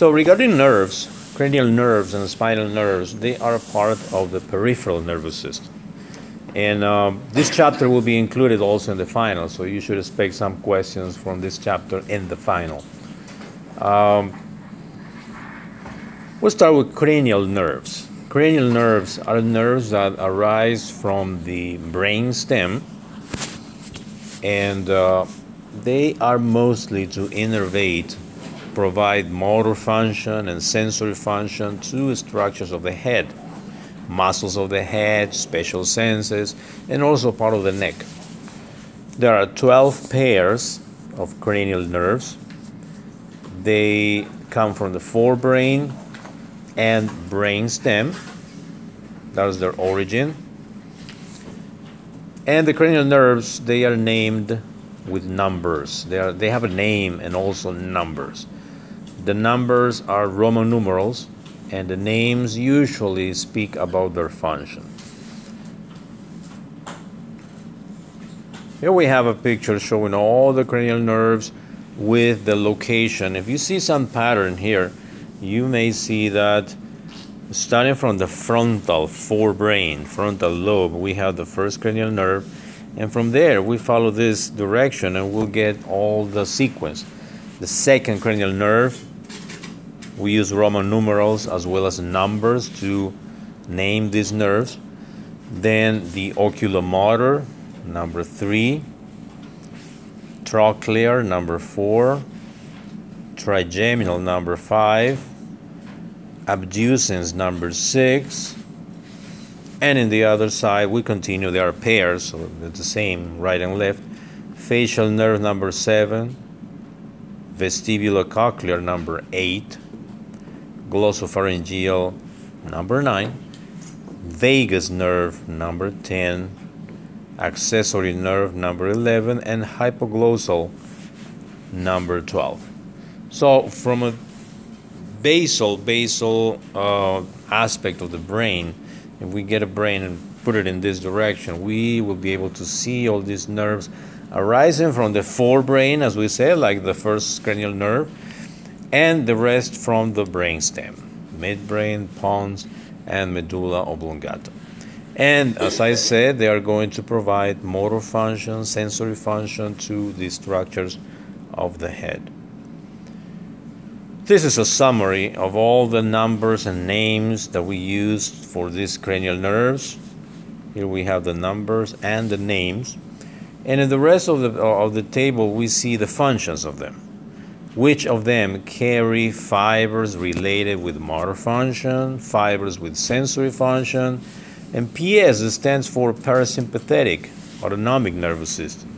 So regarding nerves, cranial nerves and spinal nerves, they are part of the peripheral nervous system. And um, this chapter will be included also in the final, so you should expect some questions from this chapter in the final. Um, we'll start with cranial nerves. Cranial nerves are nerves that arise from the brain stem, and uh, they are mostly to innervate, provide motor function and sensory function to structures of the head muscles of the head, special senses, and also part of the neck. There are 12 pairs of cranial nerves. They come from the forebrain and brain stem. That is their origin. And the cranial nerves, they are named with numbers. They, are, they have a name and also numbers. The numbers are Roman numerals and the names usually speak about their function. Here we have a picture showing all the cranial nerves with the location. If you see some pattern here, you may see that starting from the frontal forebrain, frontal lobe, we have the first cranial nerve, and from there we follow this direction and we'll get all the sequence. The second cranial nerve we use Roman numerals as well as numbers to name these nerves. Then the oculomotor, number three, trochlear, number four, trigeminal, number five, abducens, number six, and in the other side we continue, there are pairs, so it's the same right and left. Facial nerve, number seven, vestibulocochlear, number eight, glossopharyngeal number 9, vagus nerve number 10, accessory nerve number 11, and hypoglossal number 12. So, from a basal, basal uh, aspect of the brain, if we get a brain and put it in this direction, we will be able to see all these nerves arising from the forebrain, as we said, like the first cranial nerve, and the rest from the brainstem, midbrain, pons, and medulla oblongata. And as I said, they are going to provide motor function, sensory function to the structures of the head. This is a summary of all the numbers and names that we used for these cranial nerves. Here we have the numbers and the names. And in the rest of the, of the table, we see the functions of them which of them carry fibers related with motor function, fibers with sensory function, and PS stands for parasympathetic autonomic nervous system.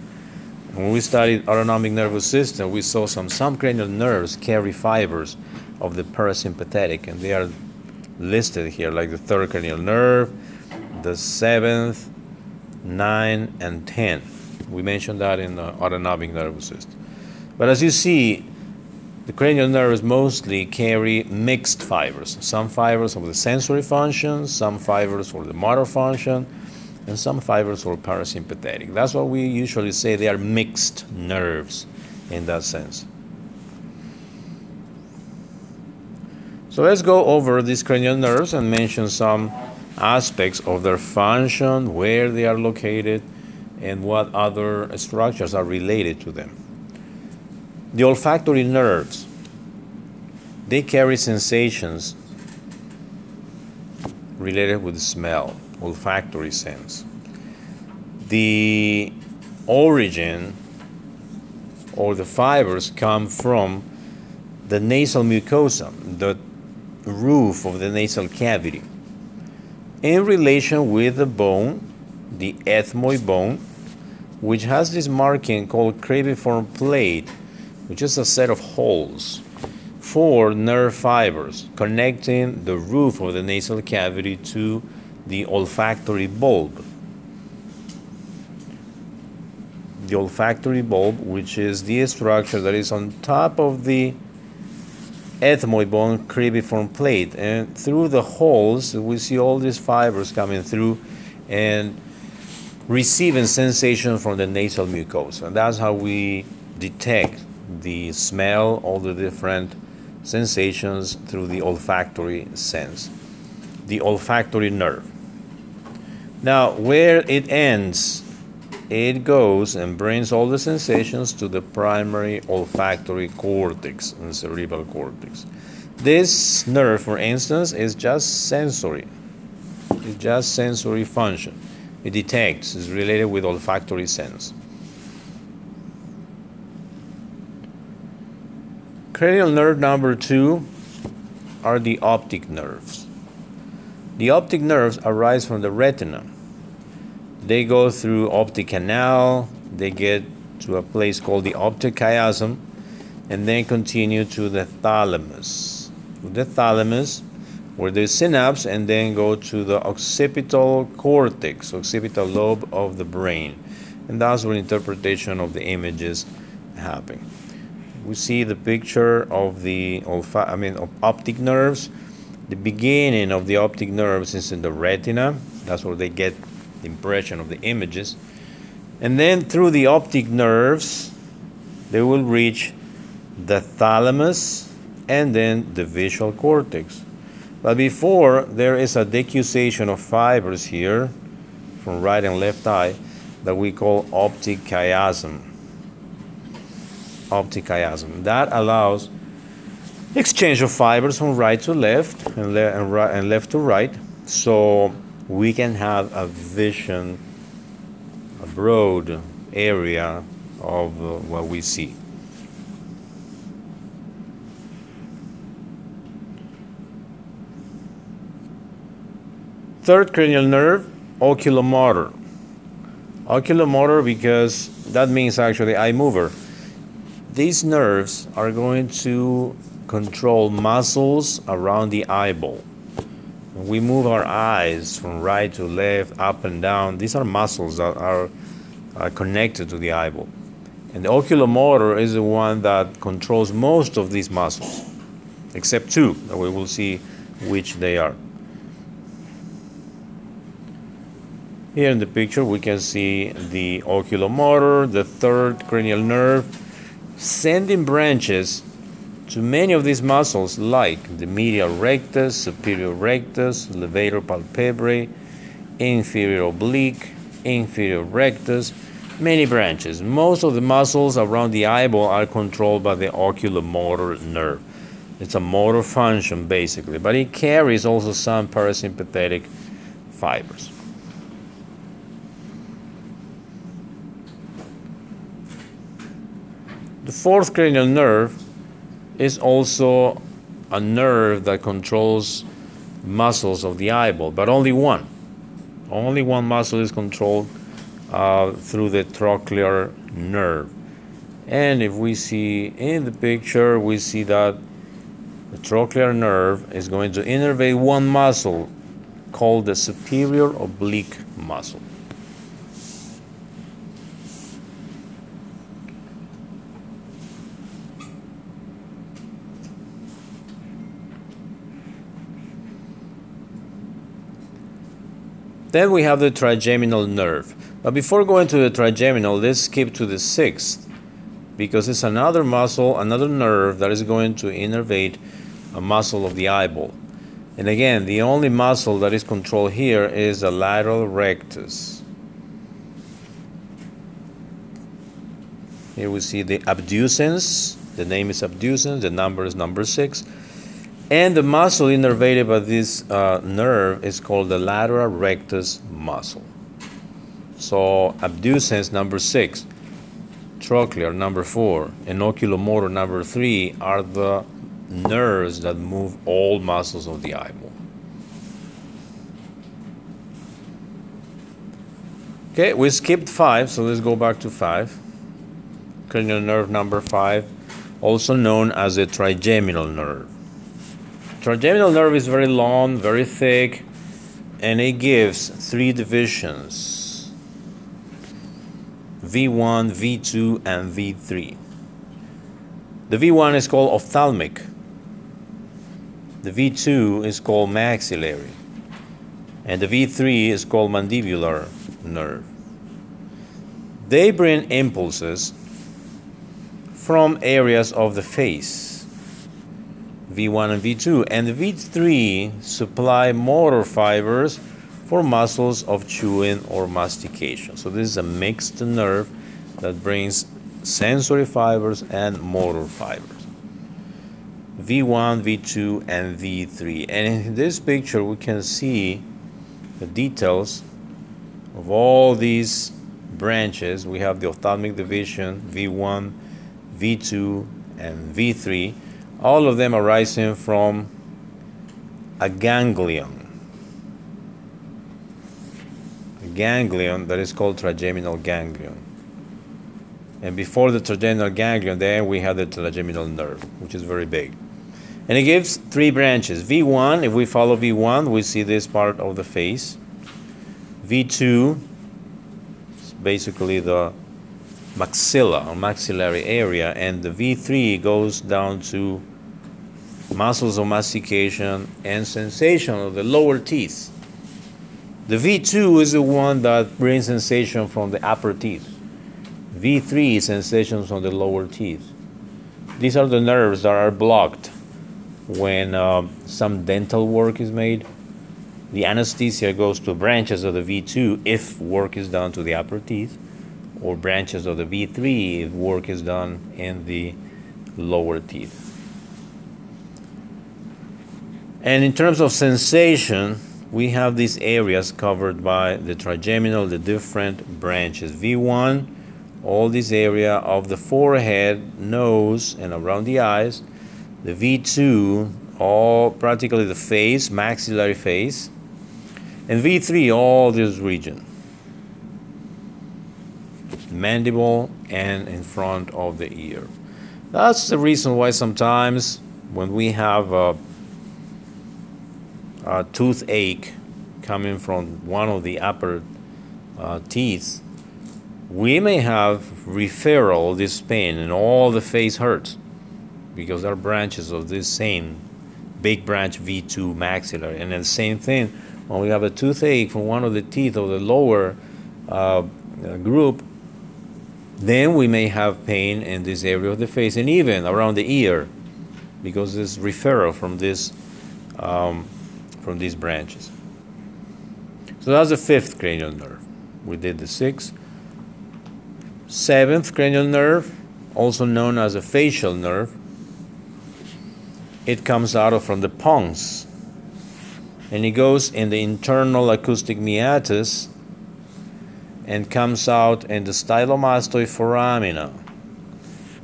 When we studied autonomic nervous system, we saw some some cranial nerves carry fibers of the parasympathetic, and they are listed here, like the third cranial nerve, the seventh, nine, and ten. We mentioned that in the autonomic nervous system. But as you see, the cranial nerves mostly carry mixed fibers. Some fibers for the sensory function, some fibers for the motor function, and some fibers for parasympathetic. That's what we usually say they are mixed nerves in that sense. So let's go over these cranial nerves and mention some aspects of their function, where they are located, and what other structures are related to them. The olfactory nerves, they carry sensations related with smell, olfactory sense. The origin or the fibers come from the nasal mucosa, the roof of the nasal cavity, in relation with the bone, the ethmoid bone, which has this marking called cribriform plate which is a set of holes for nerve fibers connecting the roof of the nasal cavity to the olfactory bulb. The olfactory bulb, which is the structure that is on top of the ethmoid bone cribriform plate, and through the holes we see all these fibers coming through and receiving sensation from the nasal mucosa. And that's how we detect the smell, all the different sensations through the olfactory sense, the olfactory nerve. Now, where it ends, it goes and brings all the sensations to the primary olfactory cortex and cerebral cortex. This nerve, for instance, is just sensory. It's just sensory function. It detects, it's related with olfactory sense. Cranial nerve number two are the optic nerves. The optic nerves arise from the retina. They go through optic canal, they get to a place called the optic chiasm, and then continue to the thalamus. The thalamus, where the synapse, and then go to the occipital cortex, occipital lobe of the brain. And that's where interpretation of the images happen. We see the picture of the olfa- I mean of optic nerves. The beginning of the optic nerves is in the retina. That's where they get the impression of the images. And then through the optic nerves, they will reach the thalamus and then the visual cortex. But before, there is a decussation of fibers here from right and left eye that we call optic chiasm. Optic chiasm. That allows exchange of fibers from right to left and, le- and, and left to right. So we can have a vision, a broad area of uh, what we see. Third cranial nerve, oculomotor. Oculomotor because that means actually eye mover. These nerves are going to control muscles around the eyeball. When we move our eyes from right to left, up and down, these are muscles that are, are connected to the eyeball. And the oculomotor is the one that controls most of these muscles, except two, that we will see which they are. Here in the picture, we can see the oculomotor, the third cranial nerve, sending branches to many of these muscles, like the medial rectus, superior rectus, levator palpebrae, inferior oblique, inferior rectus, many branches. Most of the muscles around the eyeball are controlled by the oculomotor nerve. It's a motor function basically, but it carries also some parasympathetic fibers. Fourth cranial nerve is also a nerve that controls muscles of the eyeball, but only one. Only one muscle is controlled uh, through the trochlear nerve. And if we see in the picture, we see that the trochlear nerve is going to innervate one muscle called the superior oblique muscle. Then we have the trigeminal nerve. But before going to the trigeminal, let's skip to the sixth because it's another muscle, another nerve that is going to innervate a muscle of the eyeball. And again, the only muscle that is controlled here is the lateral rectus. Here we see the abducens. The name is abducens, the number is number six. And the muscle innervated by this uh, nerve is called the lateral rectus muscle. So abducens number six, trochlear number four, and oculomotor number three are the nerves that move all muscles of the eyeball. Okay, we skipped five, so let's go back to five. Cranial nerve number five, also known as the trigeminal nerve. Trigeminal nerve is very long, very thick, and it gives three divisions V1, V2, and V3. The V1 is called ophthalmic, the V2 is called maxillary, and the V3 is called mandibular nerve. They bring impulses from areas of the face V1 and V2, and V3 supply motor fibers for muscles of chewing or mastication. So this is a mixed nerve that brings sensory fibers and motor fibers. V1, V2, and V3. And in this picture, we can see the details of all these branches. We have the ophthalmic division, V1, V2, and V3, all of them arising from a ganglion. A ganglion that is called trigeminal ganglion. And before the trigeminal ganglion, then we have the trigeminal nerve, which is very big. And it gives three branches. V1, if we follow V1, we see this part of the face. V2 is basically the maxilla or maxillary area, and the V3 goes down to muscles of mastication and sensation of the lower teeth. The V2 is the one that brings sensation from the upper teeth. V3 is sensations from the lower teeth. These are the nerves that are blocked when uh, some dental work is made. The anesthesia goes to branches of the V2 if work is done to the upper teeth, or branches of the V3 if work is done in the lower teeth. And in terms of sensation, we have these areas covered by the trigeminal, the different branches. V1, all this area of the forehead, nose, and around the eyes. The V2, all practically the face, maxillary face. And V3, all this region. Mandible and in front of the ear. That's the reason why sometimes when we have a uh, toothache coming from one of the upper uh, teeth, we may have referral this pain and all the face hurts because there are branches of this same big branch V2 maxillary. And the same thing when we have a toothache from one of the teeth of the lower uh, group, then we may have pain in this area of the face and even around the ear because this referral from this um, from these branches. So that's the fifth cranial nerve. We did the sixth. Seventh cranial nerve, also known as a facial nerve, it comes out of from the pons and it goes in the internal acoustic meatus and comes out in the stylomastoid foramina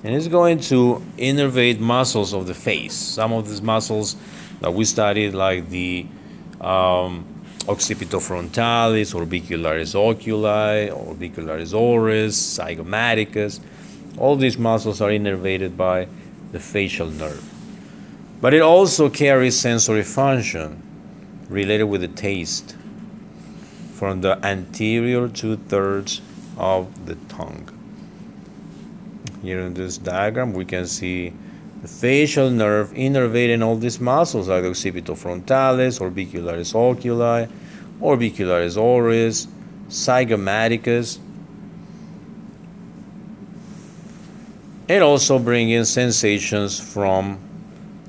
and it's going to innervate muscles of the face some of these muscles that we studied, like the um, occipitofrontalis, orbicularis oculi, orbicularis oris, zygomaticus. All these muscles are innervated by the facial nerve. But it also carries sensory function related with the taste from the anterior two thirds of the tongue. Here in this diagram, we can see the facial nerve innervating all these muscles like the occipitofrontalis, orbicularis oculi, orbicularis oris, zygomaticus. It also brings in sensations from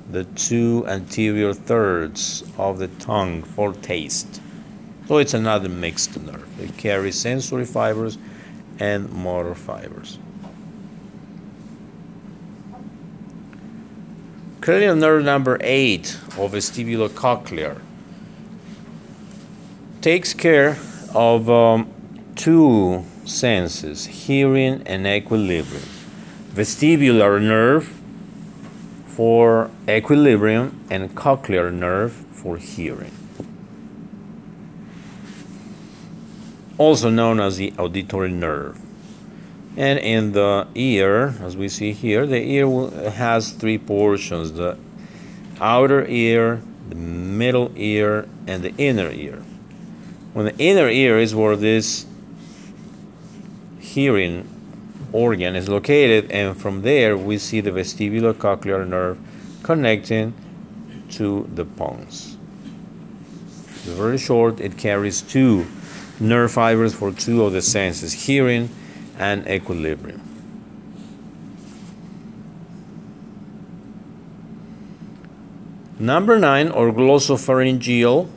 the two anterior thirds of the tongue for taste. So it's another mixed nerve. It carries sensory fibers and motor fibers. Cranial nerve number eight, or vestibulocochlear, takes care of um, two senses, hearing and equilibrium. Vestibular nerve for equilibrium and cochlear nerve for hearing. Also known as the auditory nerve. And in the ear, as we see here, the ear has three portions the outer ear, the middle ear, and the inner ear. When the inner ear is where this hearing organ is located, and from there we see the vestibulocochlear nerve connecting to the pons. It's very short, it carries two nerve fibers for two of the senses hearing and equilibrium. Number nine, or glossopharyngeal.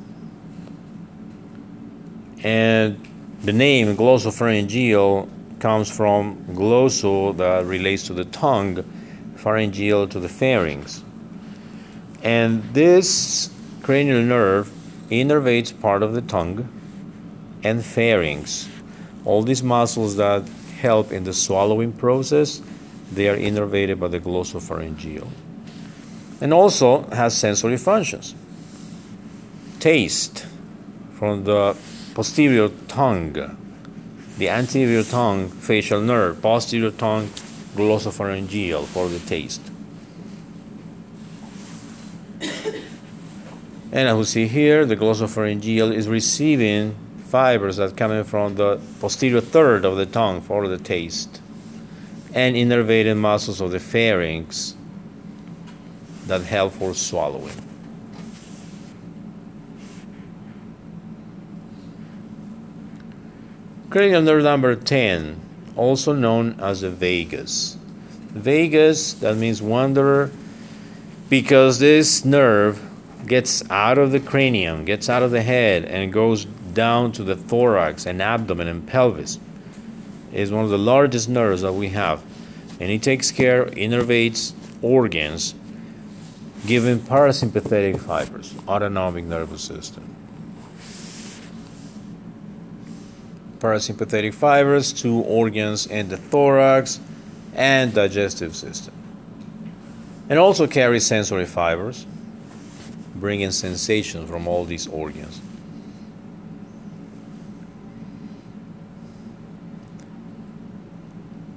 And the name glossopharyngeal comes from glosso that relates to the tongue, pharyngeal to the pharynx. And this cranial nerve innervates part of the tongue and pharynx. All these muscles that help in the swallowing process, they are innervated by the glossopharyngeal. And also has sensory functions. Taste from the posterior tongue, the anterior tongue facial nerve, posterior tongue glossopharyngeal for the taste. And as we see here, the glossopharyngeal is receiving fibers that coming from the posterior third of the tongue for the taste and innervated muscles of the pharynx that help for swallowing. Cranial nerve number 10, also known as the vagus. Vagus, that means wanderer, because this nerve gets out of the cranium, gets out of the head, and goes down to the thorax and abdomen and pelvis. It is one of the largest nerves that we have. And it takes care, innervates organs, giving parasympathetic fibers, autonomic nervous system. parasympathetic fibers to organs in the thorax and digestive system. And also carries sensory fibers, bringing sensation from all these organs.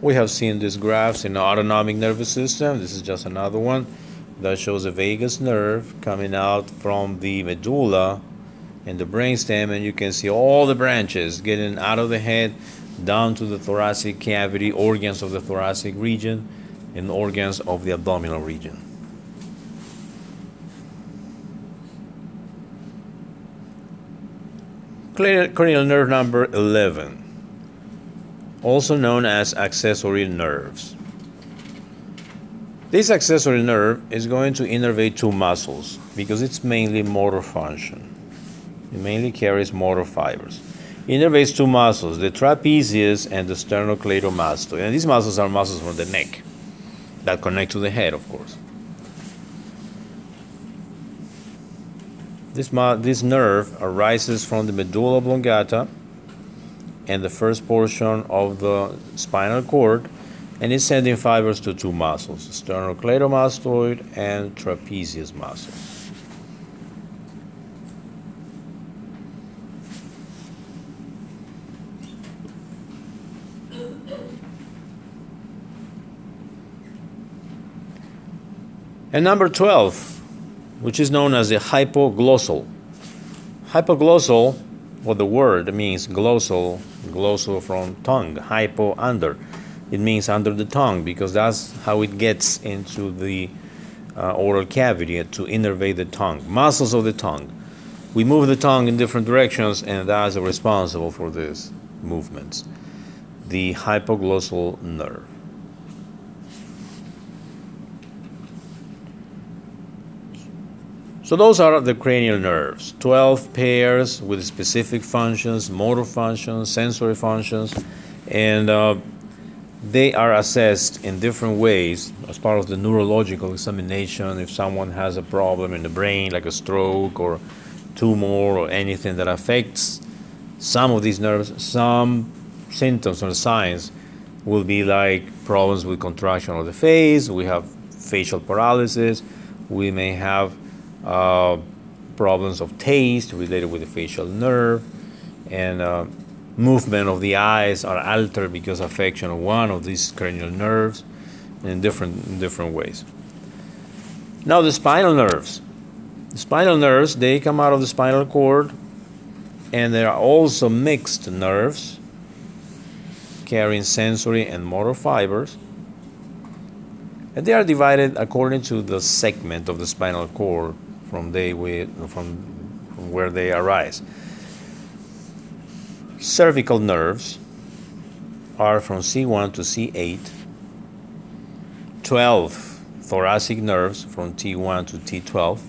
We have seen these graphs in the autonomic nervous system. This is just another one that shows a vagus nerve coming out from the medulla in the brainstem, and you can see all the branches getting out of the head down to the thoracic cavity, organs of the thoracic region, and organs of the abdominal region. Cranial nerve number 11, also known as accessory nerves. This accessory nerve is going to innervate two muscles because it's mainly motor function. It mainly carries motor fibers. Innervates two muscles, the trapezius and the sternocleidomastoid. And these muscles are muscles from the neck that connect to the head, of course. This, this nerve arises from the medulla oblongata and the first portion of the spinal cord and is sending fibers to two muscles, sternocleidomastoid and trapezius muscle. And number 12, which is known as the hypoglossal. Hypoglossal, what the word means glossal, glossal from tongue, hypo under. It means under the tongue because that's how it gets into the uh, oral cavity to innervate the tongue, muscles of the tongue. We move the tongue in different directions, and that's responsible for these movements. The hypoglossal nerve. So those are the cranial nerves, 12 pairs with specific functions, motor functions, sensory functions, and uh, they are assessed in different ways as part of the neurological examination. If someone has a problem in the brain, like a stroke or tumor or anything that affects some of these nerves, some symptoms or signs will be like problems with contraction of the face, we have facial paralysis, we may have uh, problems of taste related with the facial nerve, and uh, movement of the eyes are altered because of affection of one of these cranial nerves in different, in different ways. Now, the spinal nerves. The spinal nerves, they come out of the spinal cord, and there are also mixed nerves carrying sensory and motor fibers. And they are divided according to the segment of the spinal cord from, they from, from where they arise. Cervical nerves are from C1 to C8, 12 thoracic nerves from T1 to T12,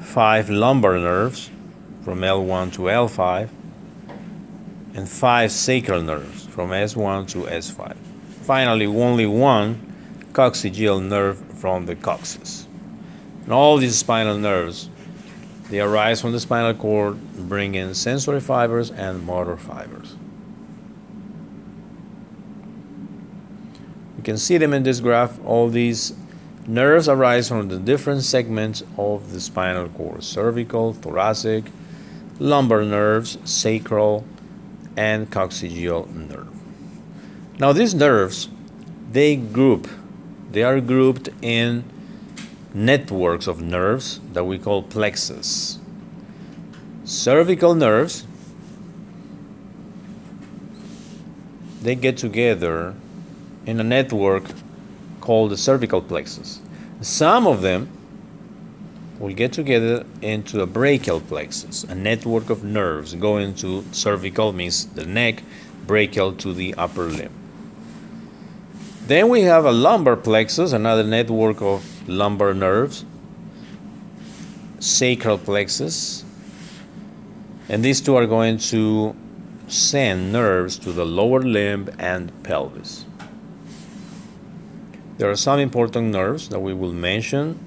five lumbar nerves from L1 to L5, and five sacral nerves from S1 to S5. Finally, only one coccygeal nerve from the coccyx. And all these spinal nerves, they arise from the spinal cord, bring in sensory fibers and motor fibers. You can see them in this graph. All these nerves arise from the different segments of the spinal cord cervical, thoracic, lumbar nerves, sacral, and coccygeal nerve. Now, these nerves, they group, they are grouped in networks of nerves that we call plexus. Cervical nerves, they get together in a network called the cervical plexus. Some of them will get together into a brachial plexus, a network of nerves going to cervical means the neck, brachial to the upper limb. Then we have a lumbar plexus, another network of lumbar nerves, sacral plexus, and these two are going to send nerves to the lower limb and pelvis. There are some important nerves that we will mention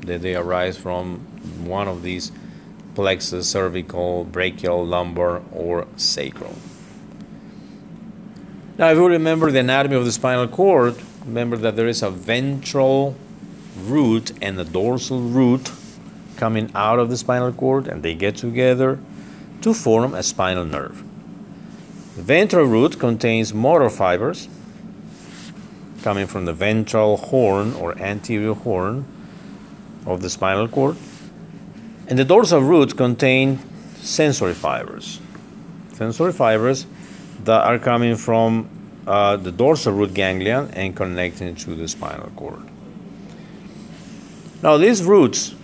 that they arise from one of these plexus, cervical, brachial, lumbar, or sacral. Now, if you remember the anatomy of the spinal cord, remember that there is a ventral root and the dorsal root coming out of the spinal cord, and they get together to form a spinal nerve. The ventral root contains motor fibers coming from the ventral horn or anterior horn of the spinal cord. And the dorsal root contain sensory fibers. Sensory fibers that are coming from uh, the dorsal root ganglion and connecting to the spinal cord. Now these roots,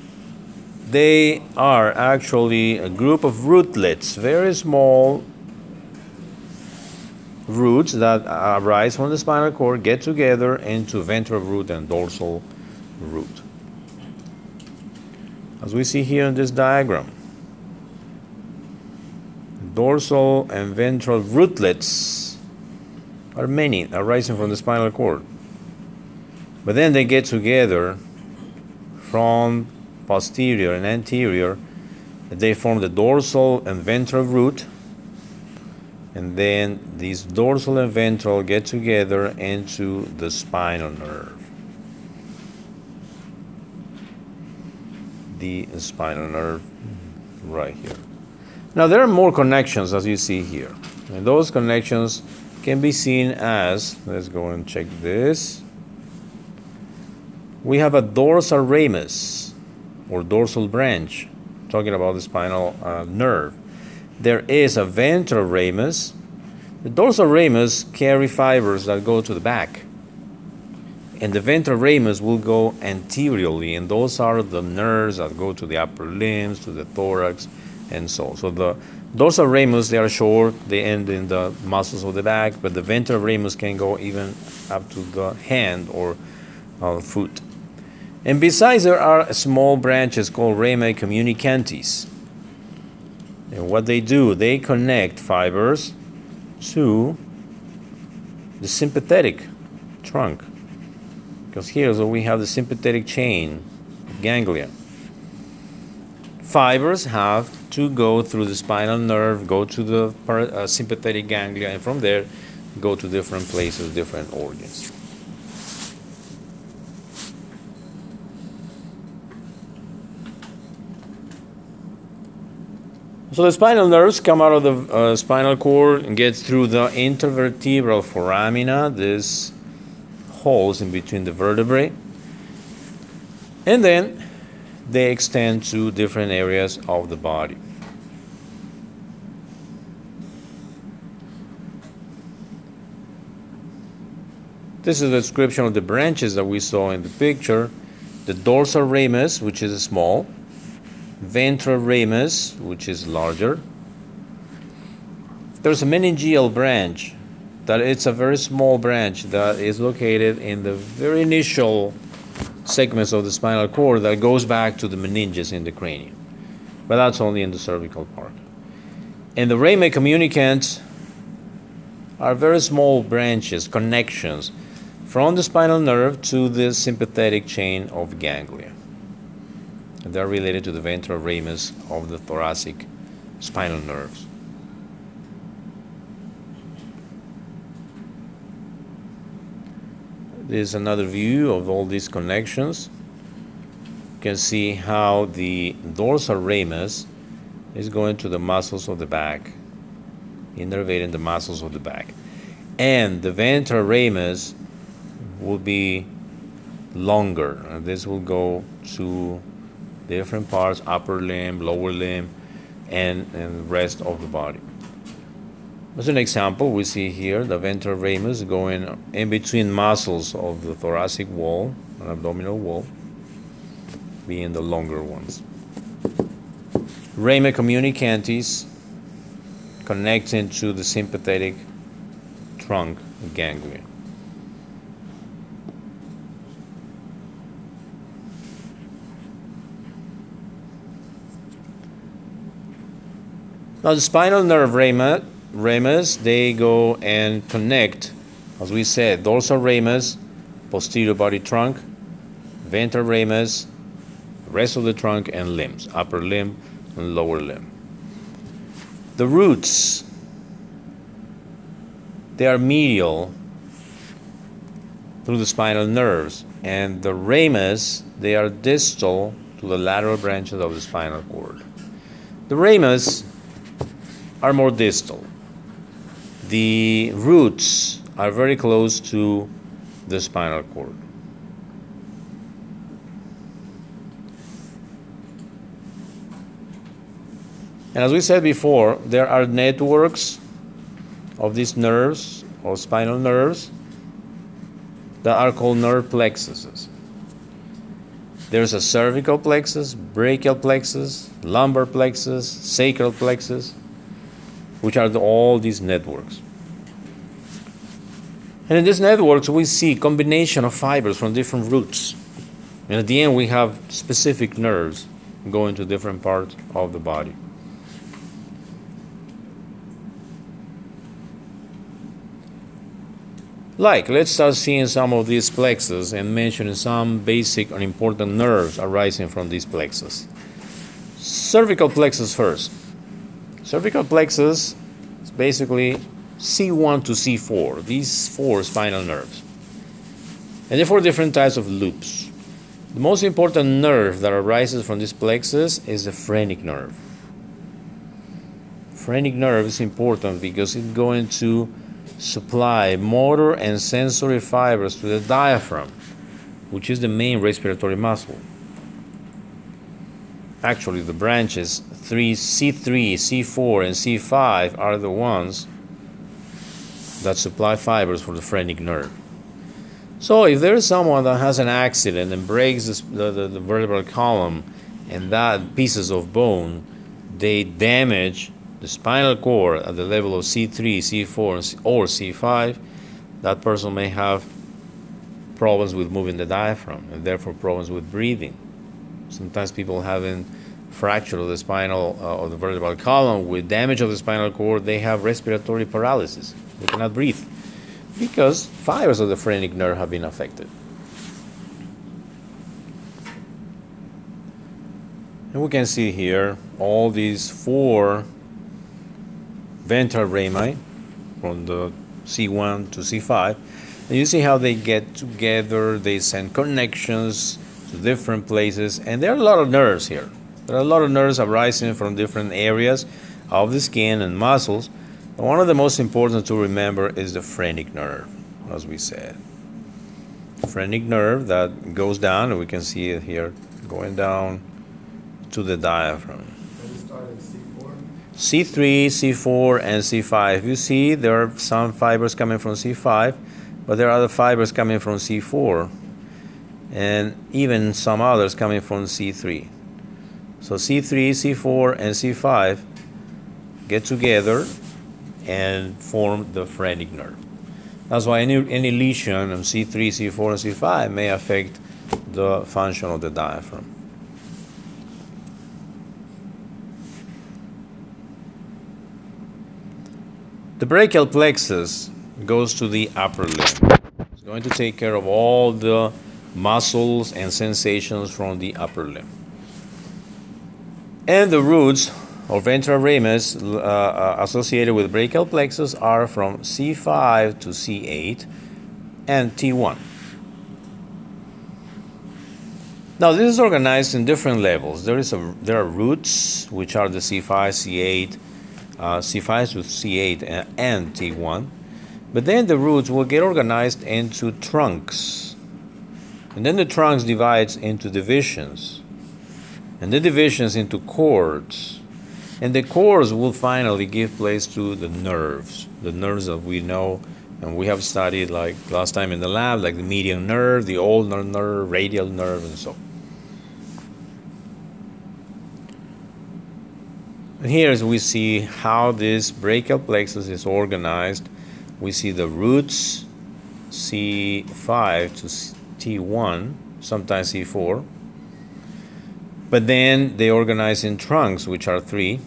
they are actually a group of rootlets, very small roots that arise from the spinal cord, get together into ventral root and dorsal root as we see here in this diagram. Dorsal and ventral rootlets are many arising from the spinal cord. But then they get together from posterior and anterior. They form the dorsal and ventral root. And then these dorsal and ventral get together into the spinal nerve. the spinal nerve right here. Now there are more connections as you see here. And those connections can be seen as, let's go and check this. We have a dorsal ramus or dorsal branch, talking about the spinal uh, nerve. There is a ventral ramus. The dorsal ramus carry fibers that go to the back and the ventral ramus will go anteriorly, and those are the nerves that go to the upper limbs, to the thorax, and so. on. So the dorsal ramus they are short; they end in the muscles of the back, but the ventral ramus can go even up to the hand or uh, foot. And besides, there are small branches called rami communicantes. And what they do, they connect fibers to the sympathetic trunk because here so we have the sympathetic chain ganglia. Fibers have to go through the spinal nerve, go to the uh, sympathetic ganglia, and from there go to different places, different organs. So the spinal nerves come out of the uh, spinal cord and get through the intervertebral foramina, these holes in between the vertebrae. And then they extend to different areas of the body. This is a description of the branches that we saw in the picture. The dorsal ramus, which is small, ventral ramus, which is larger. There's a meningeal branch that it's a very small branch that is located in the very initial segments of the spinal cord that goes back to the meninges in the cranium. but that's only in the cervical part. And the rami communicants are very small branches, connections from the spinal nerve to the sympathetic chain of ganglia. And they're related to the ventral ramus of the thoracic spinal nerves. This is another view of all these connections. You can see how the dorsal ramus is going to the muscles of the back, innervating the muscles of the back. And the ventral ramus will be longer. And this will go to different parts, upper limb, lower limb, and, and rest of the body. As an example, we see here the ventral ramus going in between muscles of the thoracic wall and abdominal wall, being the longer ones. Rami communicantes connecting to the sympathetic trunk ganglia. Now the spinal nerve ramus, they go and connect, as we said, dorsal ramus, posterior body trunk, ventral ramus, rest of the trunk and limbs, upper limb and lower limb. The roots, they are medial through the spinal nerves, and the ramus, they are distal to the lateral branches of the spinal cord. The ramus are more distal. The roots are very close to the spinal cord. And as we said before, there are networks of these nerves or spinal nerves that are called nerve plexuses. There's a cervical plexus, brachial plexus, lumbar plexus, sacral plexus which are the, all these networks. And in these networks, we see combination of fibers from different roots. And at the end, we have specific nerves going to different parts of the body. Like, let's start seeing some of these plexus and mentioning some basic and important nerves arising from these plexus. Cervical plexus first. Cervical plexus is basically C1 to C4, these four spinal nerves. And there are four different types of loops. The most important nerve that arises from this plexus is the phrenic nerve. Phrenic nerve is important because it's going to supply motor and sensory fibers to the diaphragm, which is the main respiratory muscle actually the branches 3 C3, C4 and C5 are the ones that supply fibers for the phrenic nerve. So if there is someone that has an accident and breaks the, the, the vertebral column and that pieces of bone, they damage the spinal cord at the level of C3, C4, or C5, that person may have problems with moving the diaphragm and therefore problems with breathing. Sometimes people having fracture of the spinal uh, of the vertebral column with damage of the spinal cord, they have respiratory paralysis. They cannot breathe because fibers of the phrenic nerve have been affected. And we can see here all these four ventral rami from the C1 to C5. And you see how they get together, they send connections to different places, and there are a lot of nerves here. There are a lot of nerves arising from different areas of the skin and muscles. And one of the most important to remember is the phrenic nerve, as we said. Phrenic nerve that goes down, and we can see it here going down to the diaphragm. C3, C4, and C5. You see, there are some fibers coming from C5, but there are other fibers coming from C4 and even some others coming from C3. So C3, C4, and C5 get together and form the phrenic nerve. That's why any, any lesion on C3, C4, and C5 may affect the function of the diaphragm. The brachial plexus goes to the upper limb. It's going to take care of all the muscles and sensations from the upper limb. And the roots or ventral ramus uh, uh, associated with brachial plexus are from C5 to C8 and T1. Now this is organized in different levels. There is a there are roots which are the C5, C8, uh, C5 to C8 and, and T1, but then the roots will get organized into trunks, and then the trunks divides into divisions, and the divisions into cords, and the cords will finally give place to the nerves, the nerves that we know and we have studied like last time in the lab, like the median nerve, the ulnar nerve, radial nerve, and so. And here we see how this brachial plexus is organized. We see the roots C5 to T1, sometimes C4. But then they organize in trunks, which are three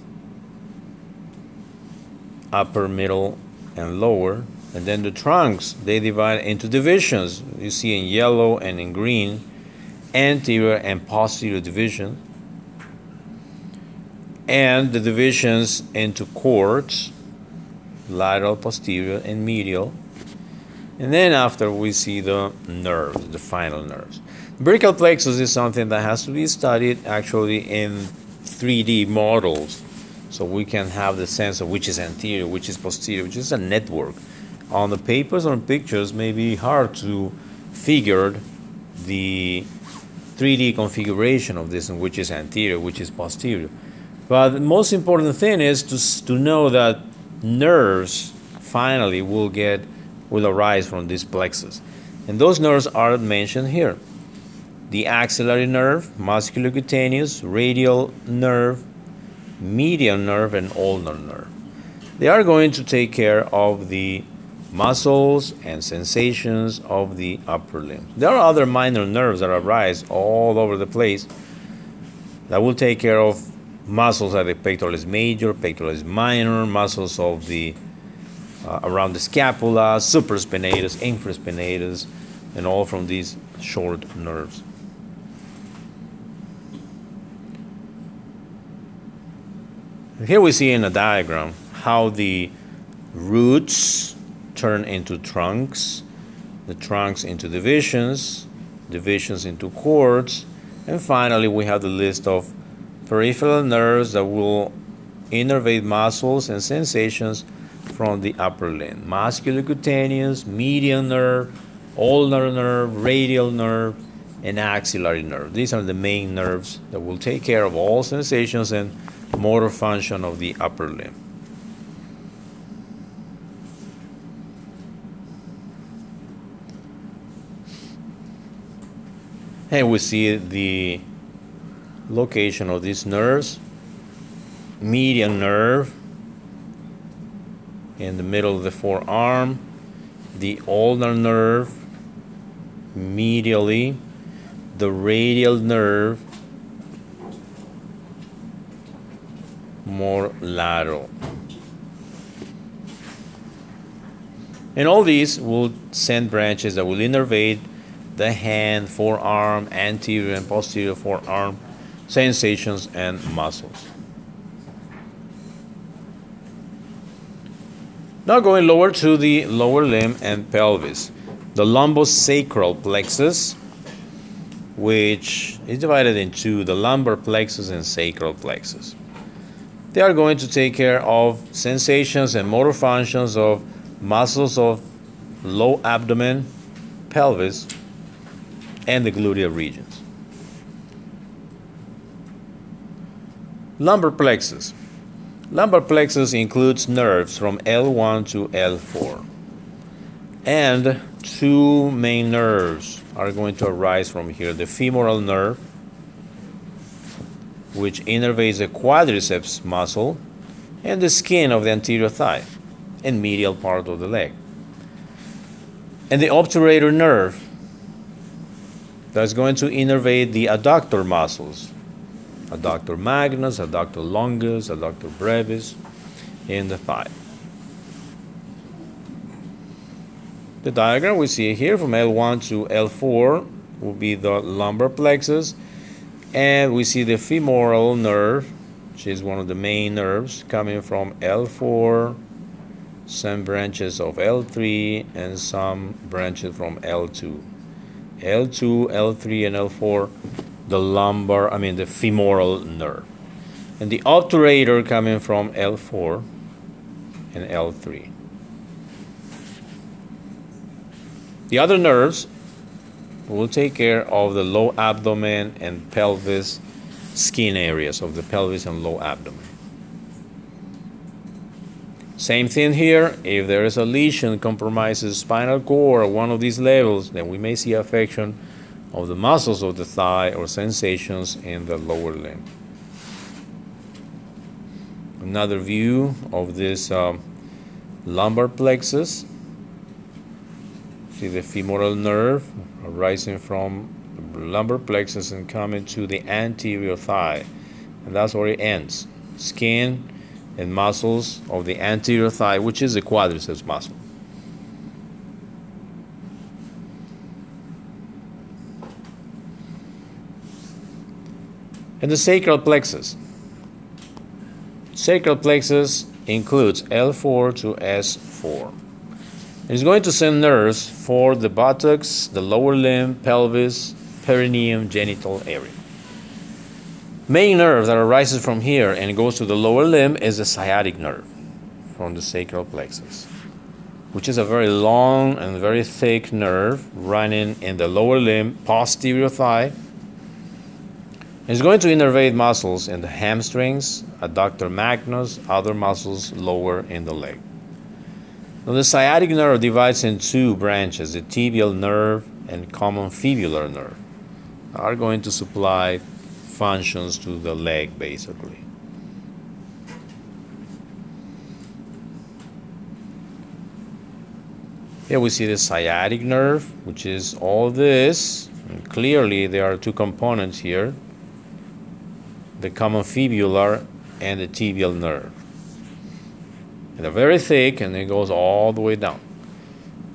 upper, middle, and lower. And then the trunks, they divide into divisions. You see in yellow and in green, anterior and posterior division and the divisions into cords lateral posterior and medial and then after we see the nerves the final nerves. Brachial plexus is something that has to be studied actually in 3d models. So we can have the sense of which is anterior which is posterior which is a network. On the papers or pictures may be hard to figure the 3d configuration of this and which is anterior which is posterior. But the most important thing is to, to know that nerves finally will get will arise from this plexus. And those nerves are mentioned here. The axillary nerve, musculocutaneous, radial nerve, median nerve, and ulnar nerve. They are going to take care of the muscles and sensations of the upper limb. There are other minor nerves that arise all over the place that will take care of muscles are the pectoralis major, pectoralis minor, muscles of the uh, around the scapula, supraspinatus, infraspinatus, and all from these short nerves. here we see in a diagram how the roots turn into trunks, the trunks into divisions, divisions into cords, and finally we have the list of peripheral nerves that will innervate muscles and sensations from the upper limb. Musculocutaneous, median nerve, ulnar nerve, radial nerve, and axillary nerve. These are the main nerves that will take care of all sensations and motor function of the upper limb. And we see the location of these nerves. Median nerve in the middle of the forearm, the ulnar nerve medially, the radial nerve more lateral. And all these will send branches that will innervate the hand, forearm, anterior and posterior forearm, sensations, and muscles. Now going lower to the lower limb and pelvis. The lumbosacral plexus, which is divided into the lumbar plexus and sacral plexus. They are going to take care of sensations and motor functions of muscles of low abdomen, pelvis, and the gluteal regions. Lumbar plexus. Lumbar plexus includes nerves from L1 to L4. And two main nerves are going to arise from here the femoral nerve, which innervates the quadriceps muscle, and the skin of the anterior thigh and medial part of the leg. And the obturator nerve that's going to innervate the adductor muscles, adductor magnus, adductor longus, adductor brevis in the thigh. the diagram we see here from L1 to L4 will be the lumbar plexus and we see the femoral nerve which is one of the main nerves coming from L4 some branches of L3 and some branches from L2 L2 L3 and L4 the lumbar I mean the femoral nerve. And the obturator coming from L4 and L3 The other nerves will take care of the low abdomen and pelvis skin areas of the pelvis and low abdomen. Same thing here, if there is a lesion compromises spinal cord or one of these levels, then we may see affection of the muscles of the thigh or sensations in the lower limb. Another view of this um, lumbar plexus See the femoral nerve arising from the lumbar plexus and coming to the anterior thigh. And that's where it ends. Skin and muscles of the anterior thigh, which is the quadriceps muscle. And the sacral plexus. Sacral plexus includes L4 to S4. It's going to send nerves for the buttocks, the lower limb, pelvis, perineum, genital area. Main nerve that arises from here and goes to the lower limb is the sciatic nerve from the sacral plexus, which is a very long and very thick nerve running in the lower limb, posterior thigh. It's going to innervate muscles in the hamstrings, adductor magnus, other muscles lower in the leg. Now, the sciatic nerve divides in two branches the tibial nerve and common fibular nerve are going to supply functions to the leg basically. Here we see the sciatic nerve, which is all this. And clearly, there are two components here the common fibular and the tibial nerve and they're very thick, and it goes all the way down.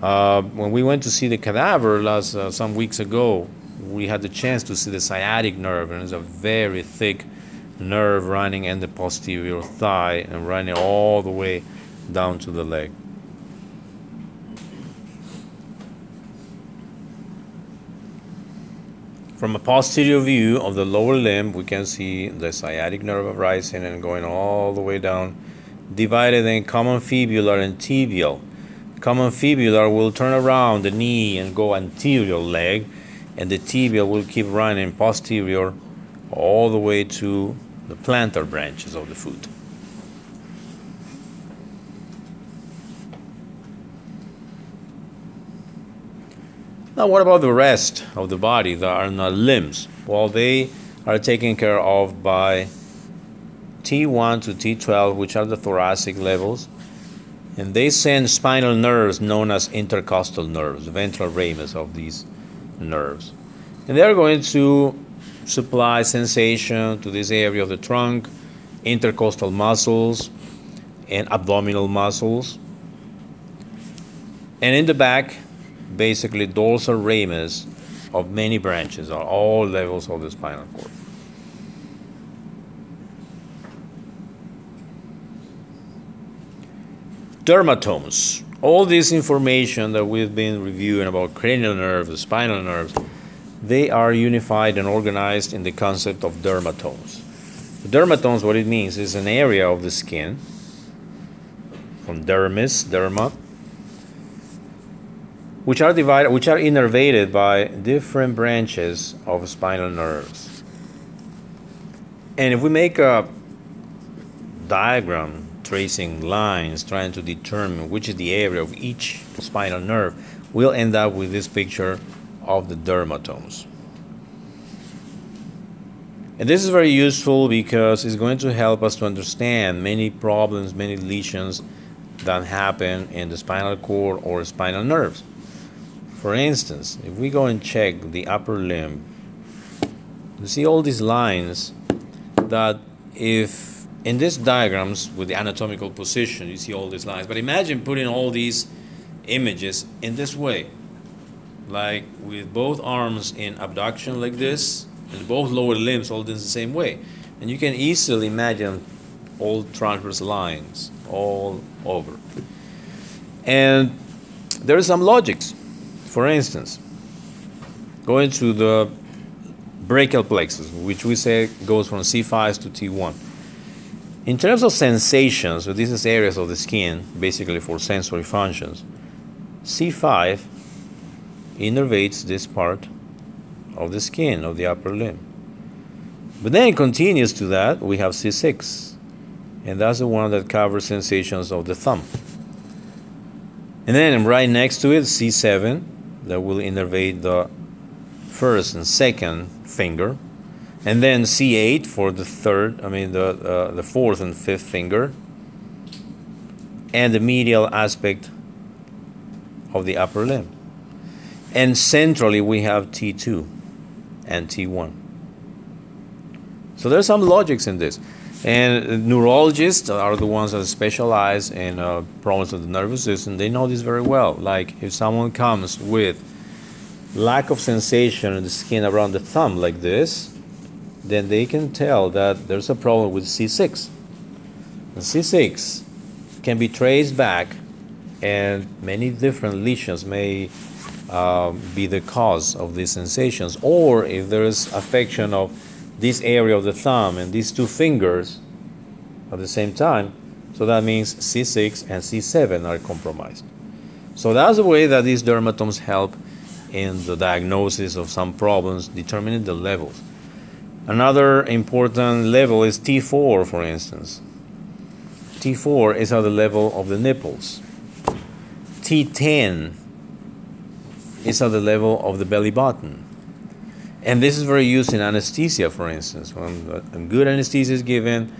Uh, when we went to see the cadaver last uh, some weeks ago, we had the chance to see the sciatic nerve, and it's a very thick nerve running in the posterior thigh and running all the way down to the leg. From a posterior view of the lower limb, we can see the sciatic nerve rising and going all the way down divided in common fibular and tibial. Common fibular will turn around the knee and go anterior leg, and the tibial will keep running posterior all the way to the plantar branches of the foot. Now, what about the rest of the body that are not limbs? Well, they are taken care of by T1 to T12, which are the thoracic levels, and they send spinal nerves known as intercostal nerves, the ventral ramus of these nerves. And they're going to supply sensation to this area of the trunk, intercostal muscles, and abdominal muscles. And in the back, basically dorsal ramus of many branches, are all levels of the spinal cord. dermatomes. All this information that we've been reviewing about cranial nerves, spinal nerves, they are unified and organized in the concept of dermatomes. The dermatomes, what it means is an area of the skin, from dermis, derma, which are divided, which are innervated by different branches of spinal nerves. And if we make a diagram tracing lines, trying to determine which is the area of each spinal nerve, we'll end up with this picture of the dermatomes. And this is very useful because it's going to help us to understand many problems, many lesions that happen in the spinal cord or spinal nerves. For instance, if we go and check the upper limb, you see all these lines that if in these diagrams with the anatomical position, you see all these lines. But imagine putting all these images in this way, like with both arms in abduction like this, and both lower limbs all in the same way. And you can easily imagine all transverse lines all over. And there are some logics. For instance, going to the brachial plexus, which we say goes from C5 to T1. In terms of sensations, so this is areas of the skin, basically for sensory functions. C5 innervates this part of the skin of the upper limb. But then it continues to that, we have C6, and that's the one that covers sensations of the thumb. And then right next to it, C7, that will innervate the first and second finger, and then C8 for the third, I mean the uh, the fourth and fifth finger, and the medial aspect of the upper limb. And centrally we have T2 and T1. So there's some logics in this. And neurologists are the ones that specialize in uh, problems of the nervous system. They know this very well. Like if someone comes with lack of sensation in the skin around the thumb like this, then they can tell that there's a problem with C6. And C6 can be traced back, and many different lesions may uh, be the cause of these sensations. Or if there is affection of this area of the thumb and these two fingers at the same time, so that means C6 and C7 are compromised. So that's the way that these dermatomes help in the diagnosis of some problems, determining the levels. Another important level is T4, for instance. T4 is at the level of the nipples. T10 is at the level of the belly button. And this is very used in anesthesia, for instance. When a good anesthesia is given,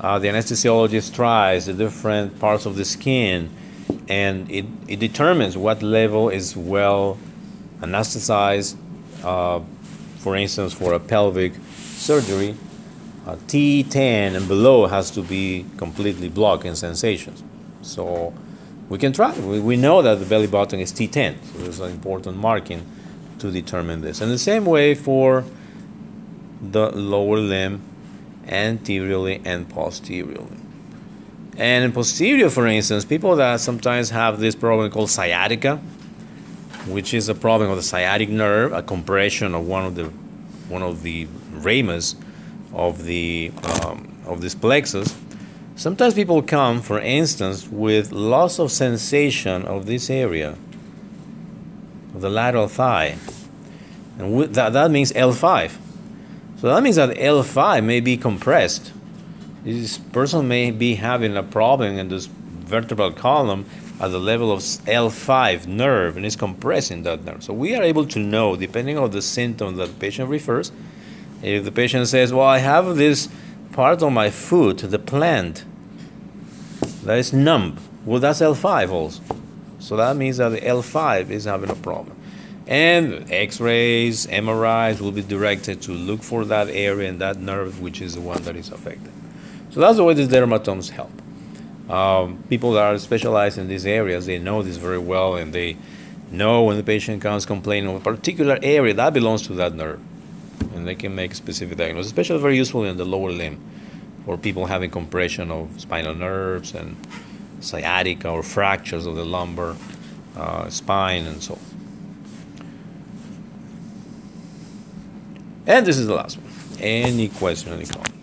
uh, the anesthesiologist tries the different parts of the skin and it, it determines what level is well anesthetized. Uh, for instance, for a pelvic surgery, uh, T10 and below has to be completely blocked in sensations. So we can try. We, we know that the belly button is T10, so there's an important marking to determine this. And the same way for the lower limb, anteriorly and posteriorly. And in posterior, for instance, people that sometimes have this problem called sciatica, which is a problem of the sciatic nerve, a compression of one of the one of the ramus of the um, of this plexus. Sometimes people come, for instance, with loss of sensation of this area of the lateral thigh. And that, that means L5. So that means that L5 may be compressed. This person may be having a problem in this vertebral column at the level of L5 nerve and is compressing that nerve. So we are able to know, depending on the symptom that the patient refers, if the patient says, Well, I have this part of my foot, the plant, that is numb. Well, that's L5 also. So that means that the L5 is having a problem. And x rays, MRIs will be directed to look for that area and that nerve, which is the one that is affected. So that's the way these dermatomes help. Um, people that are specialized in these areas, they know this very well and they know when the patient comes complaining of a particular area that belongs to that nerve. And they can make specific diagnosis, especially very useful in the lower limb for people having compression of spinal nerves and sciatica or fractures of the lumbar uh, spine and so on. And this is the last one. Any question, any comment?